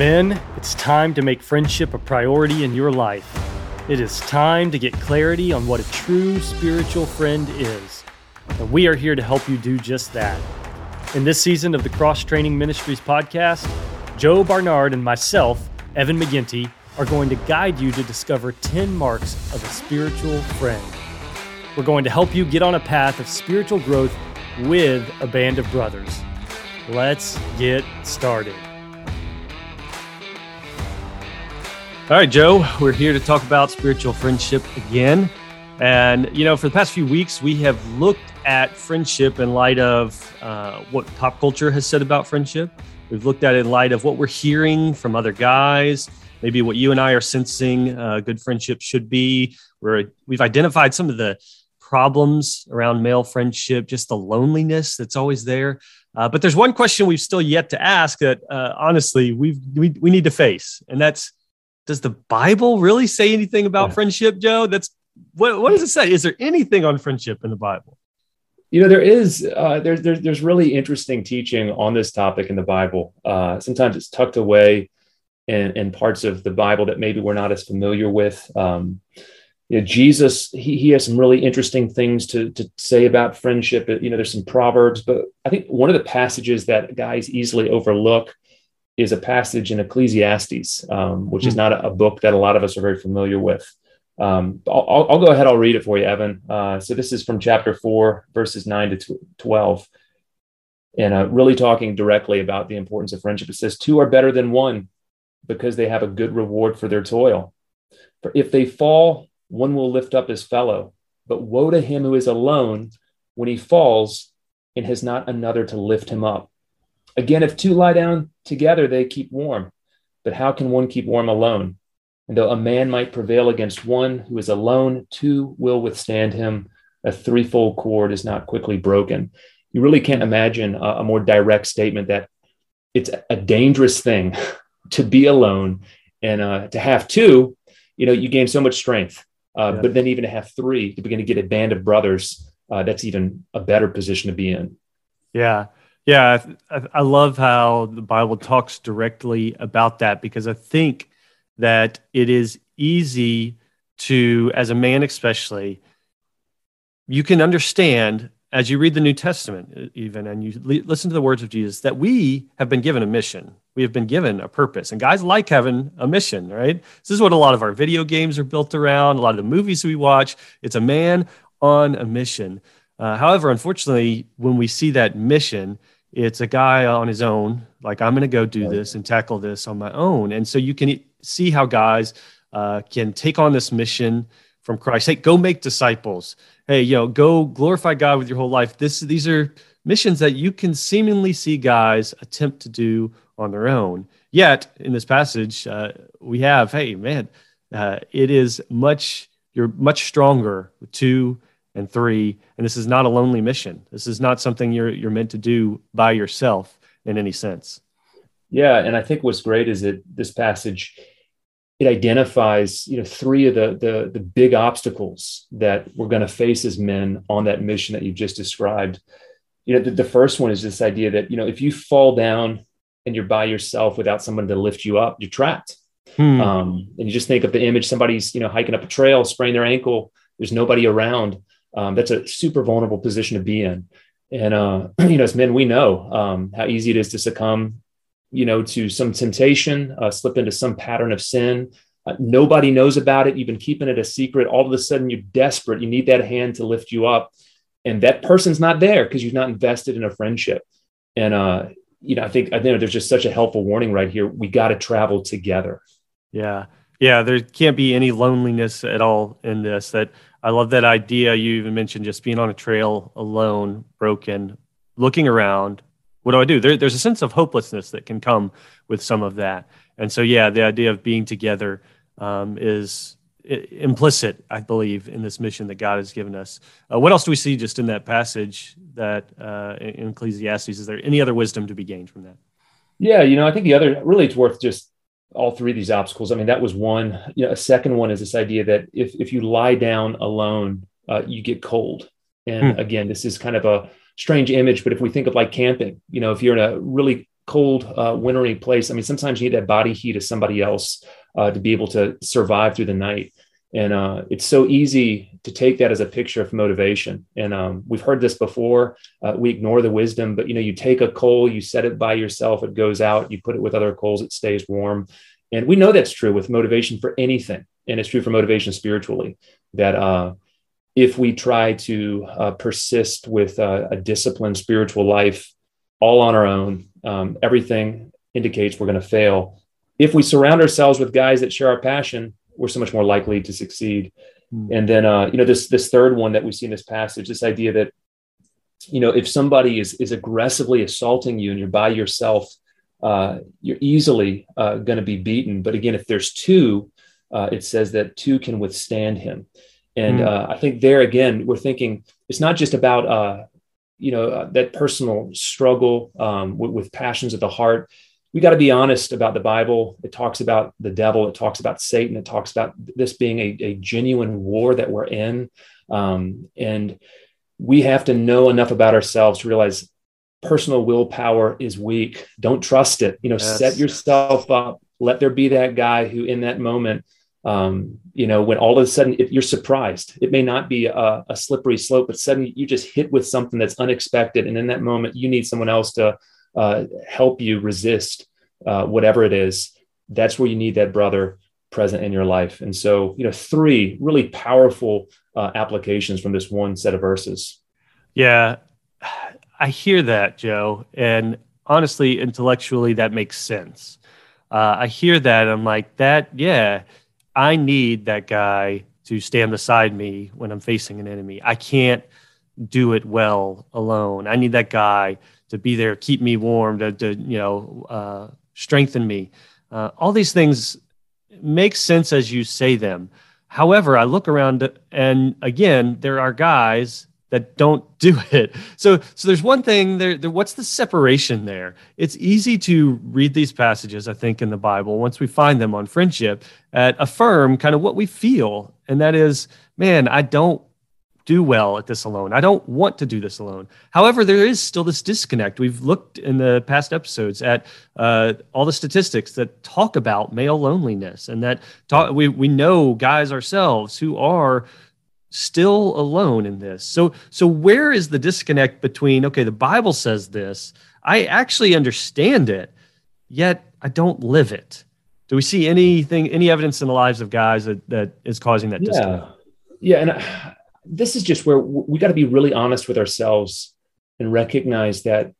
Men, it's time to make friendship a priority in your life. It is time to get clarity on what a true spiritual friend is. And we are here to help you do just that. In this season of the Cross Training Ministries podcast, Joe Barnard and myself, Evan McGinty, are going to guide you to discover 10 marks of a spiritual friend. We're going to help you get on a path of spiritual growth with a band of brothers. Let's get started. All right, Joe, we're here to talk about spiritual friendship again. And, you know, for the past few weeks, we have looked at friendship in light of uh, what pop culture has said about friendship. We've looked at it in light of what we're hearing from other guys, maybe what you and I are sensing uh, good friendship should be. We're, we've identified some of the problems around male friendship, just the loneliness that's always there. Uh, but there's one question we've still yet to ask that, uh, honestly, we've, we, we need to face, and that's does the Bible really say anything about yeah. friendship, Joe? That's what, what does it say? Is there anything on friendship in the Bible? You know, there is. Uh, there's, there's there's really interesting teaching on this topic in the Bible. Uh, sometimes it's tucked away in, in parts of the Bible that maybe we're not as familiar with. Um, you know, Jesus, he, he has some really interesting things to, to say about friendship. You know, there's some proverbs, but I think one of the passages that guys easily overlook is a passage in Ecclesiastes, um, which is hmm. not a, a, book that a lot of us are very familiar with. Um, I'll, I'll, go ahead, I'll read it for you, Evan. Uh, so this is from chapter four, verses nine to 12. And uh, really talking directly about the importance of friendship. It says, Two are better than one because they have a good reward for their toil. For if they fall, one will lift up his fellow. But woe to him who is alone when he falls and has not another to lift him up. Again, if two lie down together, they keep warm. But how can one keep warm alone? And though a man might prevail against one who is alone, two will withstand him. A threefold cord is not quickly broken. You really can't imagine a, a more direct statement that it's a dangerous thing to be alone and uh, to have two. You know, you gain so much strength, uh, yeah. but then even to have three to begin to get a band of brothers, uh, that's even a better position to be in. Yeah. Yeah, I, I love how the Bible talks directly about that because I think that it is easy to, as a man especially, you can understand as you read the New Testament, even, and you listen to the words of Jesus, that we have been given a mission. We have been given a purpose. And guys like having a mission, right? This is what a lot of our video games are built around, a lot of the movies we watch. It's a man on a mission. Uh, however, unfortunately, when we see that mission, it's a guy on his own, like I'm going to go do this and tackle this on my own. And so you can see how guys uh, can take on this mission from Christ. Hey, go make disciples. Hey, yo, go glorify God with your whole life. This, these are missions that you can seemingly see guys attempt to do on their own. Yet in this passage, uh, we have, hey, man, uh, it is much you're much stronger with two and three. And this is not a lonely mission. This is not something you're you're meant to do by yourself in any sense. Yeah, and I think what's great is that this passage it identifies you know three of the the, the big obstacles that we're going to face as men on that mission that you've just described. You know, the, the first one is this idea that you know if you fall down and you're by yourself without someone to lift you up, you're trapped. Hmm. Um, and you just think of the image somebody's you know hiking up a trail, spraying their ankle. There's nobody around um, that's a super vulnerable position to be in. And, uh, you know, as men, we know um, how easy it is to succumb, you know, to some temptation, uh, slip into some pattern of sin. Uh, nobody knows about it. You've been keeping it a secret. All of a sudden, you're desperate. You need that hand to lift you up. And that person's not there because you've not invested in a friendship. And, uh, you know, I think, I think there's just such a helpful warning right here. We got to travel together. Yeah. Yeah. There can't be any loneliness at all in this that I love that idea. You even mentioned just being on a trail alone, broken, looking around. What do I do? There, there's a sense of hopelessness that can come with some of that. And so, yeah, the idea of being together um, is implicit, I believe, in this mission that God has given us. Uh, what else do we see just in that passage that uh, in Ecclesiastes? Is there any other wisdom to be gained from that? Yeah, you know, I think the other really it's worth just all three of these obstacles. I mean, that was one. You know, a second one is this idea that if if you lie down alone, uh, you get cold. And hmm. again, this is kind of a strange image, but if we think of like camping, you know, if you're in a really cold, uh, wintry place. I mean, sometimes you need that body heat of somebody else uh, to be able to survive through the night. And uh, it's so easy to take that as a picture of motivation. And um, we've heard this before. Uh, we ignore the wisdom, but you know, you take a coal, you set it by yourself, it goes out. You put it with other coals, it stays warm. And we know that's true with motivation for anything, and it's true for motivation spiritually. That uh, if we try to uh, persist with uh, a disciplined spiritual life all on our own, um, everything indicates we're going to fail. If we surround ourselves with guys that share our passion, we're so much more likely to succeed. Mm. And then, uh, you know, this this third one that we see in this passage, this idea that, you know, if somebody is is aggressively assaulting you and you're by yourself, uh, you're easily uh, going to be beaten. But again, if there's two, uh, it says that two can withstand him. And mm. I think there again, we're thinking it's not just about uh, you know uh, that personal struggle um, with, with, passions of the heart we got to be honest about the bible. It talks about the devil. It talks about satan. It talks about this being a, a genuine war that we're in. Um, and we have to know enough about ourselves to realize personal willpower is weak. Don't trust it. You know yes. set yourself up. Let there be that guy who in that moment um, you know, when all of a sudden it, you're surprised, it may not be a, a, slippery slope, but suddenly you just hit with something that's unexpected. And in that moment, you need someone else to uh, help you resist uh, whatever it is. That's where you need that brother present in your life. And so, you know, three really powerful uh, applications from this one set of verses. Yeah, I hear that, Joe. And honestly, intellectually, that makes sense. Uh, I hear that. I'm like, that, yeah I need that guy to stand beside me when I'm facing an enemy. I can't do it well alone. I need that guy to be there, keep me warm, to, to you know, uh, strengthen me. Uh, all these things make sense as you say them. However, I look around and again, there are guys that don't do it. So, so there's one thing there, there, What's the separation there? It's easy to read these passages, I think, in the Bible once we find them on friendship, at affirm kind of what we feel, and that is, man, I don't do well at this alone. I don't want to do this alone. However, there is still this disconnect. We've looked in the past episodes at uh, all the statistics that talk about male loneliness, and that talk, we we know guys ourselves who are still alone in this. So so where is the disconnect between okay, the Bible says this, I actually understand it, yet I don't live it. Do we see anything any evidence in the lives of guys that, that is causing that yeah. disconnect? Yeah, and I, this is just where we got to be really honest with ourselves and recognize that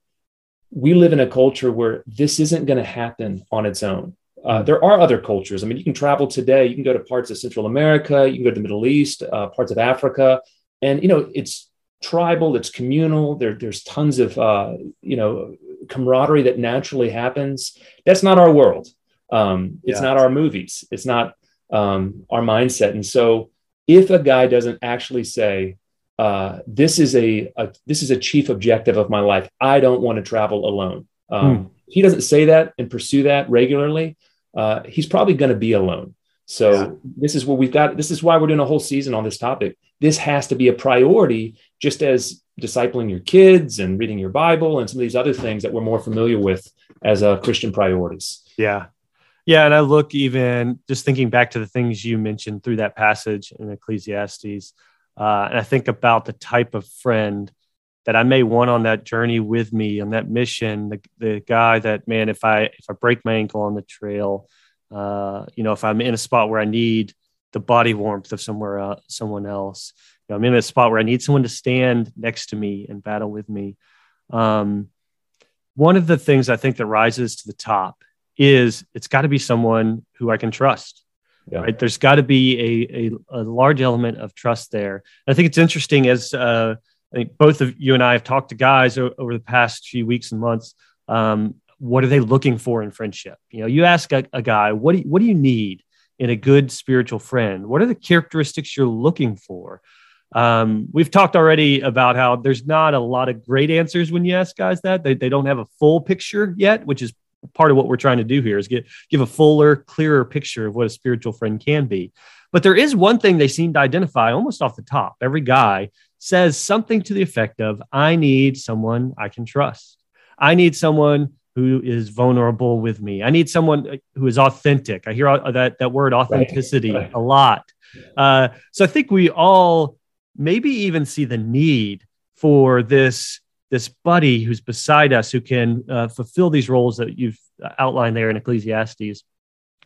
we live in a culture where this isn't going to happen on its own. Uh, there are other cultures. I mean, you can travel today. You can go to parts of Central America. You can go to the Middle East, uh, parts of Africa, and you know it's tribal. It's communal. There, there's tons of uh, you know camaraderie that naturally happens. That's not our world. Um, it's yeah. not our movies. It's not um, our mindset. And so, if a guy doesn't actually say, uh, "This is a, a, this is a chief objective of my life. I don't want to travel alone." Um, hmm. He doesn't say that and pursue that regularly uh, he's probably going to be alone. So yeah. this is what we've got. This is why we're doing a whole season on this topic. This has to be a priority, just as discipling your kids and reading your Bible and some of these other things that we're more familiar with as uh, Christian priorities. Yeah. Yeah. And I look even just thinking back to the things you mentioned through that passage in Ecclesiastes. Uh, and I think about the type of friend that I may want on that journey with me on that mission. The, the guy that man, if I if I break my ankle on the trail, uh, you know, if I'm in a spot where I need the body warmth of somewhere uh, someone else, you know, I'm in a spot where I need someone to stand next to me and battle with me. Um, one of the things I think that rises to the top is it's got to be someone who I can trust. Yeah. Right. There's got to be a, a, a, large element of trust there. I think it's interesting as uh, I think both of you and I have talked to guys o- over the past few weeks and months. Um, what are they looking for in friendship? You know, you ask a, a guy, what do you, what do you need in a good spiritual friend? What are the characteristics you're looking for? Um, we've talked already about how there's not a lot of great answers when you ask guys that they, they don't have a full picture yet, which is part of what we're trying to do here is get give a fuller, clearer picture of what a spiritual friend can be. But there is one thing they seem to identify almost off the top. Every guy says something to the effect of, I need someone I can trust. I need someone who is vulnerable with me. I need someone who is authentic. I hear that that word authenticity right. Right. a lot. Uh, so I think we all maybe even see the need for this this buddy who's beside us who can uh, fulfill these roles that you've outlined there in Ecclesiastes.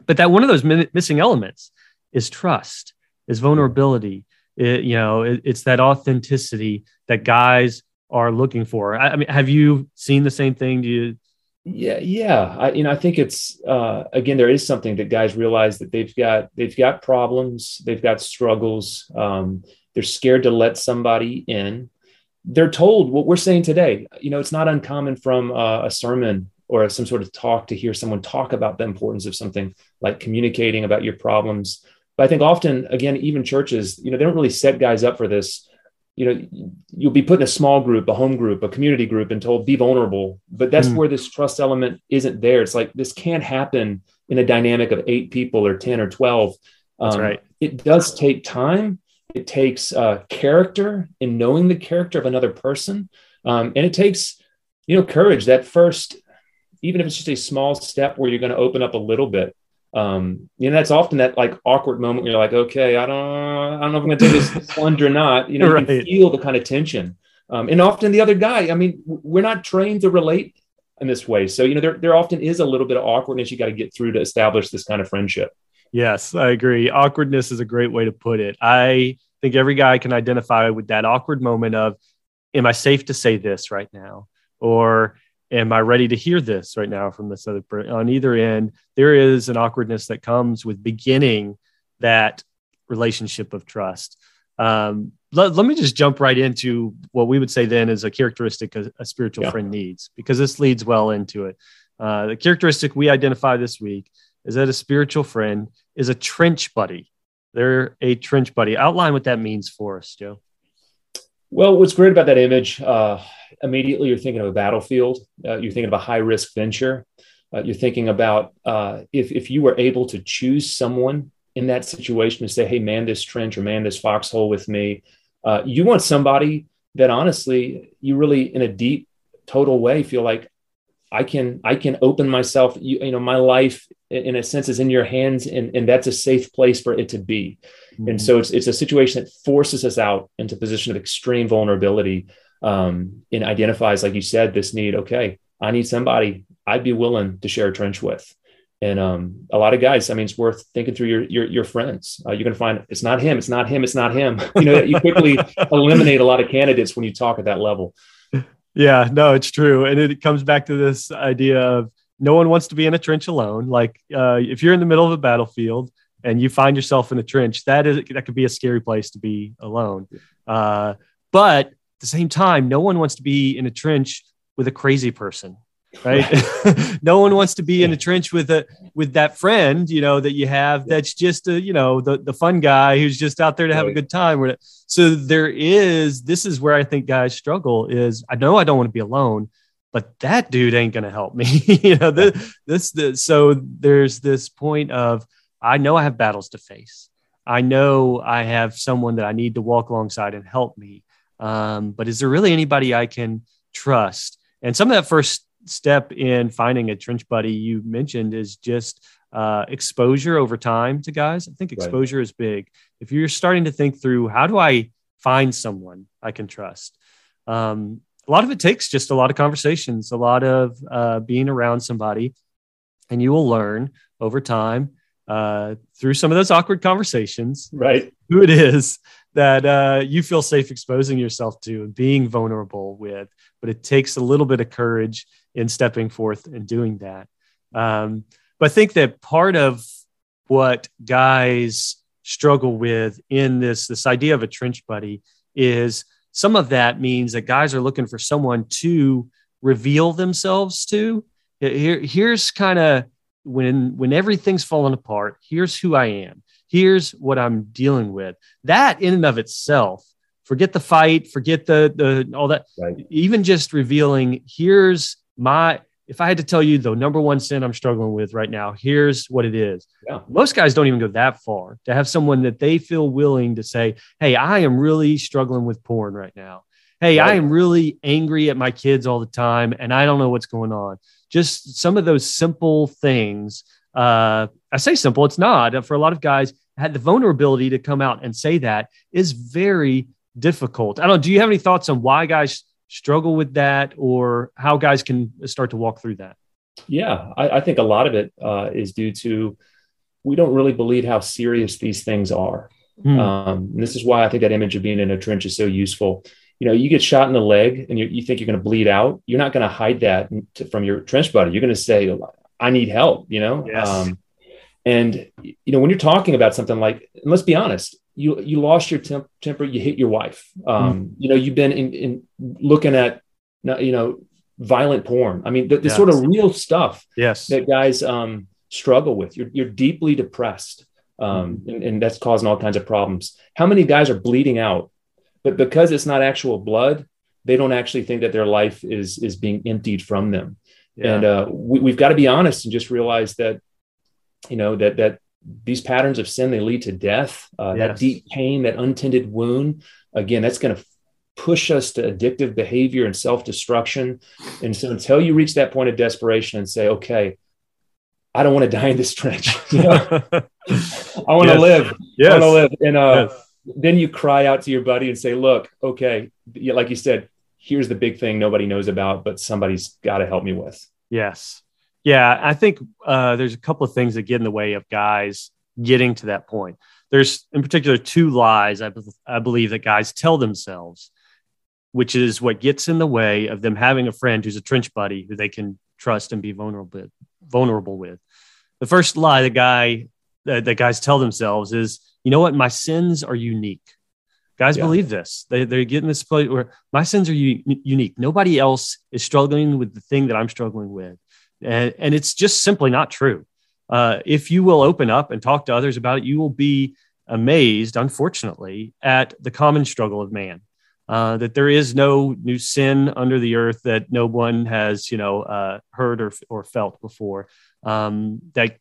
But that one of those min- missing elements is trust, is vulnerability. It, you know, it, it's that authenticity that guys are looking for. I, I, mean, have you seen the same thing? Do you? Yeah, yeah. I, you know, I think it's uh, again there is something that guys realize that they've got they've got problems, they've got struggles. Um, they're scared to let somebody in. They're told what we're saying today. You know, it's not uncommon from uh, a sermon or some sort of talk to hear someone talk about the importance of something like communicating about your problems. But I think often, again, even churches, you know, they don't really set guys up for this. You know, you'll be put in a small group, a home group, a community group, and told be vulnerable. But that's mm. where this trust element isn't there. It's like this can't happen in a dynamic of eight people or ten or twelve. That's um, right. It does take time. It takes uh, character in knowing the character of another person, um, and it takes you know courage. That first even if it's just a small step where you're going to open up a little bit. Um, you know, that's often that like awkward moment where you're like, okay, I don't, I don't know if I'm going to take this plunge or not. You know, right. you feel the kind of tension. Um, and often the other guy, I mean, we're not trained to relate in this way. So, you know, there, there often is a little bit of awkwardness you got to get through to establish this kind of friendship. Yes, I agree. Awkwardness is a great way to put it. I think every guy can identify with that awkward moment of, am I safe to say this right now? Or am I ready to hear this right now from this other person? On either end, there is an awkwardness that comes with beginning that relationship of trust. Um, let, let, me just jump right into what we would say then is a characteristic a, a spiritual yeah. friend needs, because this leads well into it. Uh, the characteristic we identify this week is that a spiritual friend is a trench buddy. They're a trench buddy. Outline what that means for us, Joe. Well, what's great about that image, uh, immediately you're thinking of a battlefield. Uh, you're thinking of a high risk venture. Uh, you're thinking about uh, if, if you were able to choose someone in that situation to say, hey, man this trench or man this foxhole with me. Uh, you want somebody that honestly, you really, in a deep, total way, feel like I can I can open myself. You, you know, my life in a sense is in your hands, and, and that's a safe place for it to be. Mm-hmm. And so it's it's a situation that forces us out into a position of extreme vulnerability, um, and identifies, like you said, this need. Okay, I need somebody I'd be willing to share a trench with. And um, a lot of guys, I mean, it's worth thinking through your your, your friends. Uh, you're going to find it's not him, it's not him, it's not him. You know, you quickly eliminate a lot of candidates when you talk at that level. Yeah, no, it's true. And it comes back to this idea of no one wants to be in a trench alone. Like uh, if you're in the middle of a battlefield and you find yourself in a trench, that is that could be a scary place to be alone. Uh, but at the same time, no one wants to be in a trench with a crazy person right no one wants to be in a trench with a with that friend you know that you have that's just a you know the, the fun guy who's just out there to have right. a good time so there is this is where i think guys struggle is i know i don't want to be alone but that dude ain't gonna help me you know this, this this so there's this point of i know i have battles to face i know i have someone that i need to walk alongside and help me um, but is there really anybody i can trust and some of that first step in finding a trench buddy you mentioned is just uh, exposure over time to guys. I think exposure right. is big. If you're starting to think through how do I find someone I can trust, um, a lot of it takes just a lot of conversations, a lot of uh, being around somebody, and you will learn over time uh, through some of those awkward conversations, right? Who it is that uh, you feel safe exposing yourself to and being vulnerable with. But it takes a little bit of courage in stepping forth and doing that. Um, but I think that part of what guys struggle with in this this idea of a trench buddy is some of that means that guys are looking for someone to reveal themselves to. Here, here's kind of when when everything's falling apart. Here's who I am. Here's what I'm dealing with. That in and of itself forget the fight forget the the all that right. even just revealing here's my if I had to tell you the number one sin I'm struggling with right now, here's what it is. Yeah. Most guys don't even go that far to have someone that they feel willing to say, Hey, I am really struggling with porn right now. Hey, right. I am really angry at my kids all the time and I don't know what's going on. Just some of those simple things. Uh, I say simple, it's not. For a lot of guys, had the vulnerability to come out and say that is very difficult. I don't. Do you have any thoughts on why guys struggle with that or how guys can start to walk through that? Yeah, I, I think a lot of it uh, is due to we don't really believe how serious these things are. Hmm. Um, this is why I think that image of being in a trench is so useful. You know, you get shot in the leg and you, you think you're going to bleed out. You're not going to hide that to, from your trench buddy. You're going to say, "I need help." You know, yes. um, and you know when you're talking about something like, let's be honest, you you lost your temp- temper, you hit your wife. Um, mm. You know, you've been in, in looking at you know violent porn. I mean, the, the yes. sort of real stuff yes. that guys um, struggle with. You're, you're deeply depressed, um, mm-hmm. and, and, that's causing all kinds of problems. How many guys are bleeding out, but because it's not actual blood, they don't actually think that their life is is being emptied from them. Yeah. And uh, we, have got to be honest and just realize that, you know, that that these patterns of sin they lead to death. Uh, yes. That deep pain, that untended wound, again, that's going to push us to addictive behavior and self destruction. And so until you reach that point of desperation and say, okay, I don't want to die in this trench. You know? I want to yes. live. Yes. I want to live. And uh, yes. then you cry out to your buddy and say, look, okay, like you said, here's the big thing nobody knows about, but somebody's got to help me with. Yes. Yeah. I think uh, there's a couple of things that get in the way of guys getting to that point. There's, in particular, two lies I, I believe that guys tell themselves which is what gets in the way of them having a friend who's a trench buddy who they can trust and be vulnerable vulnerable with. The first lie the guy that, that guys tell themselves is, you know what, my sins are unique. Guys yeah. believe this. They they get in this place where my sins are u- unique. Nobody else is struggling with the thing that I'm struggling with, and and it's just simply not true. Uh, if you will open up and talk to others about it, you will be amazed, unfortunately, at the common struggle of man uh, that there is no new sin under the earth that no one has, you know, uh, heard or, or felt before. Um, that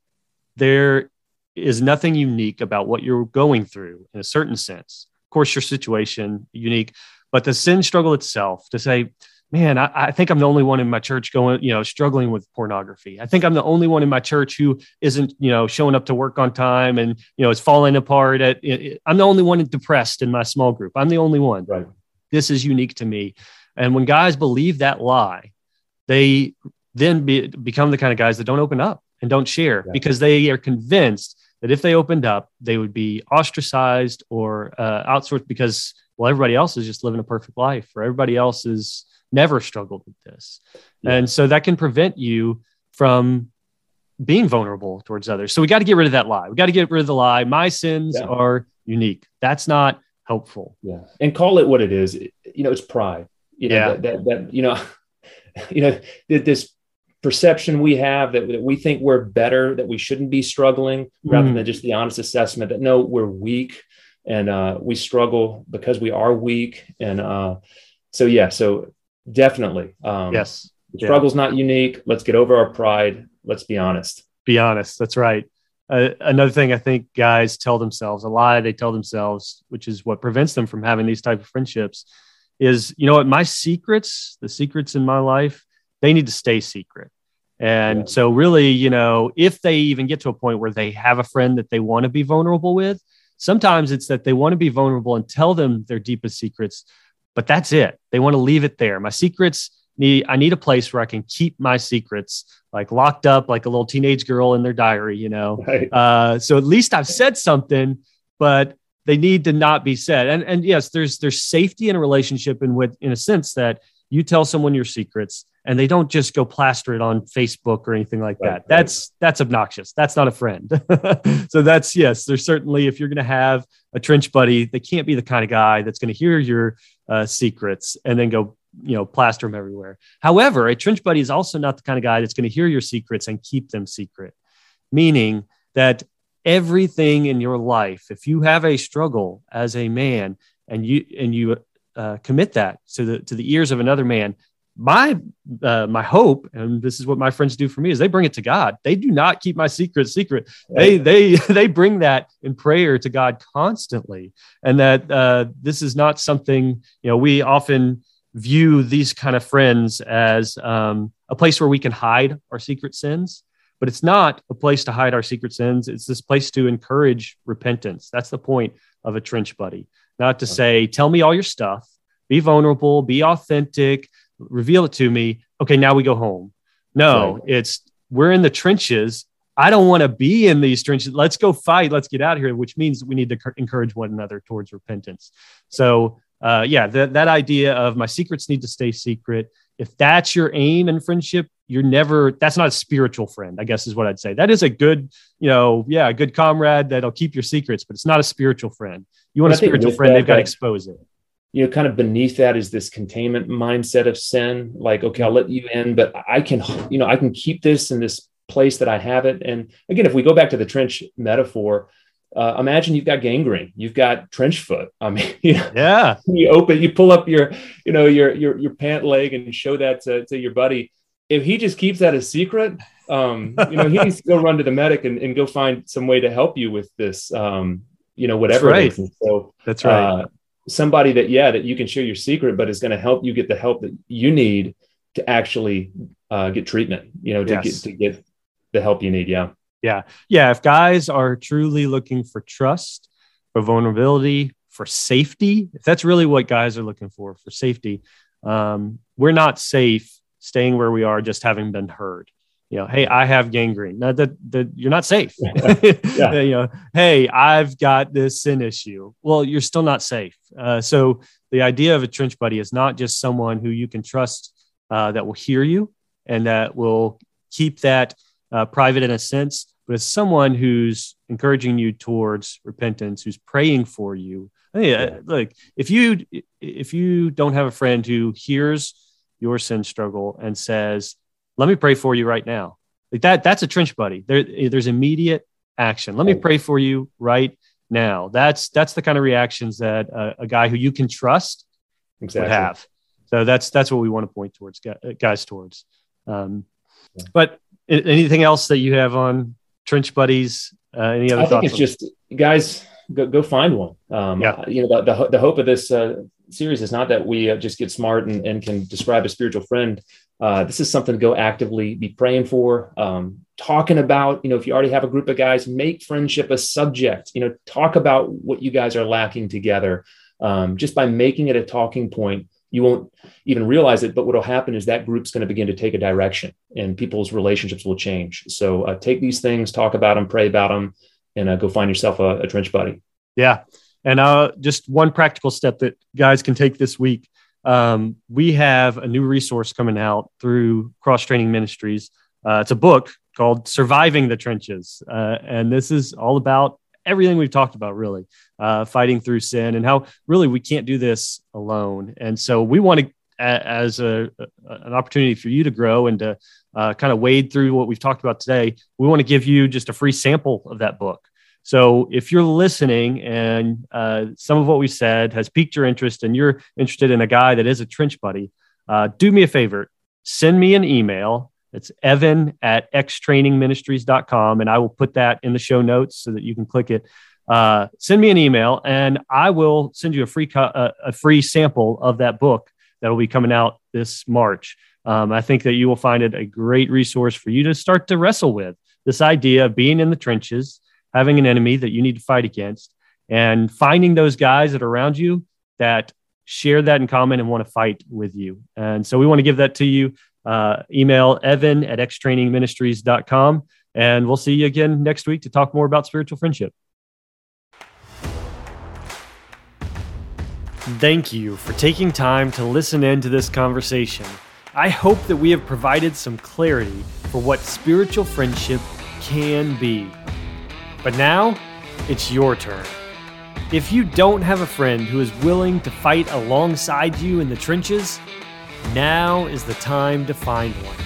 there is nothing unique about what you're going through in a certain sense. Of course, your situation unique, but the sin struggle itself to say, man, I, I, think I'm the only one in my church going, you know, struggling with pornography. I think I'm the only one in my church who isn't, you know, showing up to work on time and, you know, is falling apart. At, I'm the only one depressed in my small group. I'm the only one. Right this is unique to me. And when guys believe that lie, they then be, become the kind of guys that don't open up and don't share yeah. because they are convinced that if they opened up, they would be ostracized or uh, outsourced because, well, everybody else is just living a perfect life or everybody else has never struggled with this. Yeah. And so that can prevent you from being vulnerable towards others. So we got to get rid of that lie. We got to get rid of the lie. My sins yeah. are unique. That's not helpful. Yeah. And call it what it is. You know, it's pride. You know, yeah. that, that, that, you know, you know, this perception we have that, that we think we're better, that we shouldn't be struggling rather mm. than just the honest assessment that no, we're weak and uh, we struggle because we are weak. And uh, so, yeah, so definitely. Um, yes. The struggle's yeah. not unique. Let's get over our pride. Let's be honest. Be honest. That's right uh, another thing I think guys tell themselves a lie they tell themselves, which is what prevents them from having these type of friendships, is you know what my secrets, the secrets in my life, they need to stay secret. And yeah. so, really, you know, if they even get to a point where they have a friend that they want to be vulnerable with, sometimes it's that they want to be vulnerable and tell them their deepest secrets, but that's it. They want to leave it there. My secrets need I need a place where I can keep my secrets like locked up like a little teenage girl in their diary, you know. Right. Uh, so at least I've said something, but they need to not be said. And and yes, there's there's safety in a relationship in with in a sense that you tell someone your secrets and they don't just go plaster it on Facebook or anything like right, that. Right. That's that's obnoxious. That's not a friend. so that's yes, there's certainly if you're going to have a trench buddy, they can't be the kind of guy that's going to hear your uh, secrets and then go you know, plaster them everywhere. However, a trench buddy is also not the kind of guy that's going to hear your secrets and keep them secret, meaning that everything in your life, if you have a struggle as a man and you and you uh, commit that to the to the ears of another man, my uh, my hope, and this is what my friends do for me, is they bring it to God. They do not keep my secret secret. They they they bring that in prayer to God constantly, and that uh, this is not something you know. We often view these kind of friends as um, a place where we can hide our secret sins, but it's not a place to hide our secret sins. It's this place to encourage repentance. That's the point of a trench buddy, not to say, "Tell me all your stuff." Be vulnerable, be authentic, reveal it to me. Okay, now we go home. No, right. it's we're in the trenches. I don't want to be in these trenches. Let's go fight. Let's get out of here, which means we need to encourage one another towards repentance. So, uh, yeah, that, that idea of my secrets need to stay secret. If that's your aim in friendship, you're never, that's not a spiritual friend, I guess is what I'd say. That is a good, you know, yeah, a good comrade that'll keep your secrets, but it's not a spiritual friend. You want a spiritual friend, that, they've got to expose it you know, kind of beneath that is this containment mindset of sin. Like, okay, I'll let you in, but I can, you know, I can keep this in this place that I have it. And again, if we go back to the trench metaphor, uh, imagine you've got gangrene, you've got trench foot. I mean, you know, yeah, you open, you pull up your, you know, your your your pant leg and show that to, to your buddy. If he just keeps that a secret, um, you know, he needs to go run to the medic and, and go find some way to help you with this, um, you know, whatever. That's right. So that's right. Uh, somebody that yeah that you can share your secret but is going to help you get the help that you need to actually uh, get treatment you know to yes. get to get the help you need yeah. Yeah. Yeah if guys are truly looking for trust for vulnerability for safety if that's really what guys are looking for for safety um, we're not safe staying where we are just having been heard you know, hey, I have gangrene. Now that, that you're not safe. yeah. you know, hey, I've got this sin issue. Well, you're still not safe. Uh, so the idea of a trench buddy is not just someone who you can trust uh, that will hear you and that will keep that uh, private in a sense, but it's someone who's encouraging you towards repentance, who's praying for you. Hey, uh, like if you if you don't have a friend who hears your sin struggle and says, let me pray for you right now. Like that, that's a trench buddy. There, there's immediate action. Let me pray for you right now. That's that's the kind of reactions that uh, a guy who you can trust exactly. would have. So that's that's what we want to point towards guys towards. Um, yeah. But anything else that you have on trench buddies? Uh, any other? I think it's just guys go, go find one. Um, yeah. You know, the, the, the hope of this uh, series is not that we uh, just get smart and, and can describe a spiritual friend. Uh, this is something to go actively be praying for, um, talking about. You know, if you already have a group of guys, make friendship a subject. You know, talk about what you guys are lacking together. Um, just by making it a talking point, you won't even realize it. But what will happen is that group's going to begin to take a direction, and people's relationships will change. So uh, take these things, talk about them, pray about them, and uh, go find yourself a, a trench buddy. Yeah, and uh, just one practical step that guys can take this week um, we have a new resource coming out through Cross Training Ministries. Uh, it's a book called Surviving the Trenches. Uh, and this is all about everything we've talked about, really, uh, fighting through sin and how really we can't do this alone. And so we want to, as a, an opportunity for you to grow and to uh, kind of wade through what we've talked about today, we want to give you just a free sample of that book. So if you're listening and uh, some of what we said has piqued your interest and you're interested in a guy that is a trench buddy, uh, do me a favor, send me an email. It's evan at xtrainingministries.com. And I will put that in the show notes so that you can click it. Uh, send me an email and I will send you a free, co- uh, a free sample of that book that will be coming out this March. Um, I think that you will find it a great resource for you to start to wrestle with this idea of being in the trenches having an enemy that you need to fight against and finding those guys that are around you that share that in common and want to fight with you. And so we want to give that to you. Uh, email evan at xtrainingministries.com. And we'll see you again next week to talk more about spiritual friendship. Thank you for taking time to listen in to this conversation. I hope that we have provided some clarity for what spiritual friendship can be. But now, it's your turn. If you don't have a friend who is willing to fight alongside you in the trenches, now is the time to find one.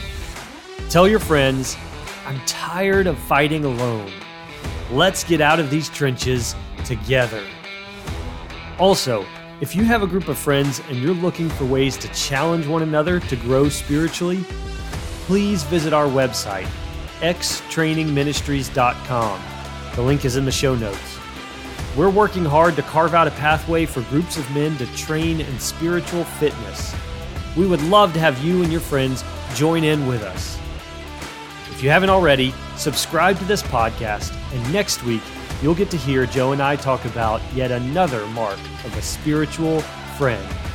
Tell your friends, I'm tired of fighting alone. Let's get out of these trenches together. Also, If you have a group of friends and you're looking for ways to challenge one another to grow spiritually, please visit our website, xtrainingministries.com. The link is in the show notes. We're working hard to carve out a pathway for groups of men to train in spiritual fitness. We would love to have you and your friends join in with us. If you haven't already, subscribe to this podcast, and next week you'll get to hear Joe and I talk about yet another mark of a spiritual friend.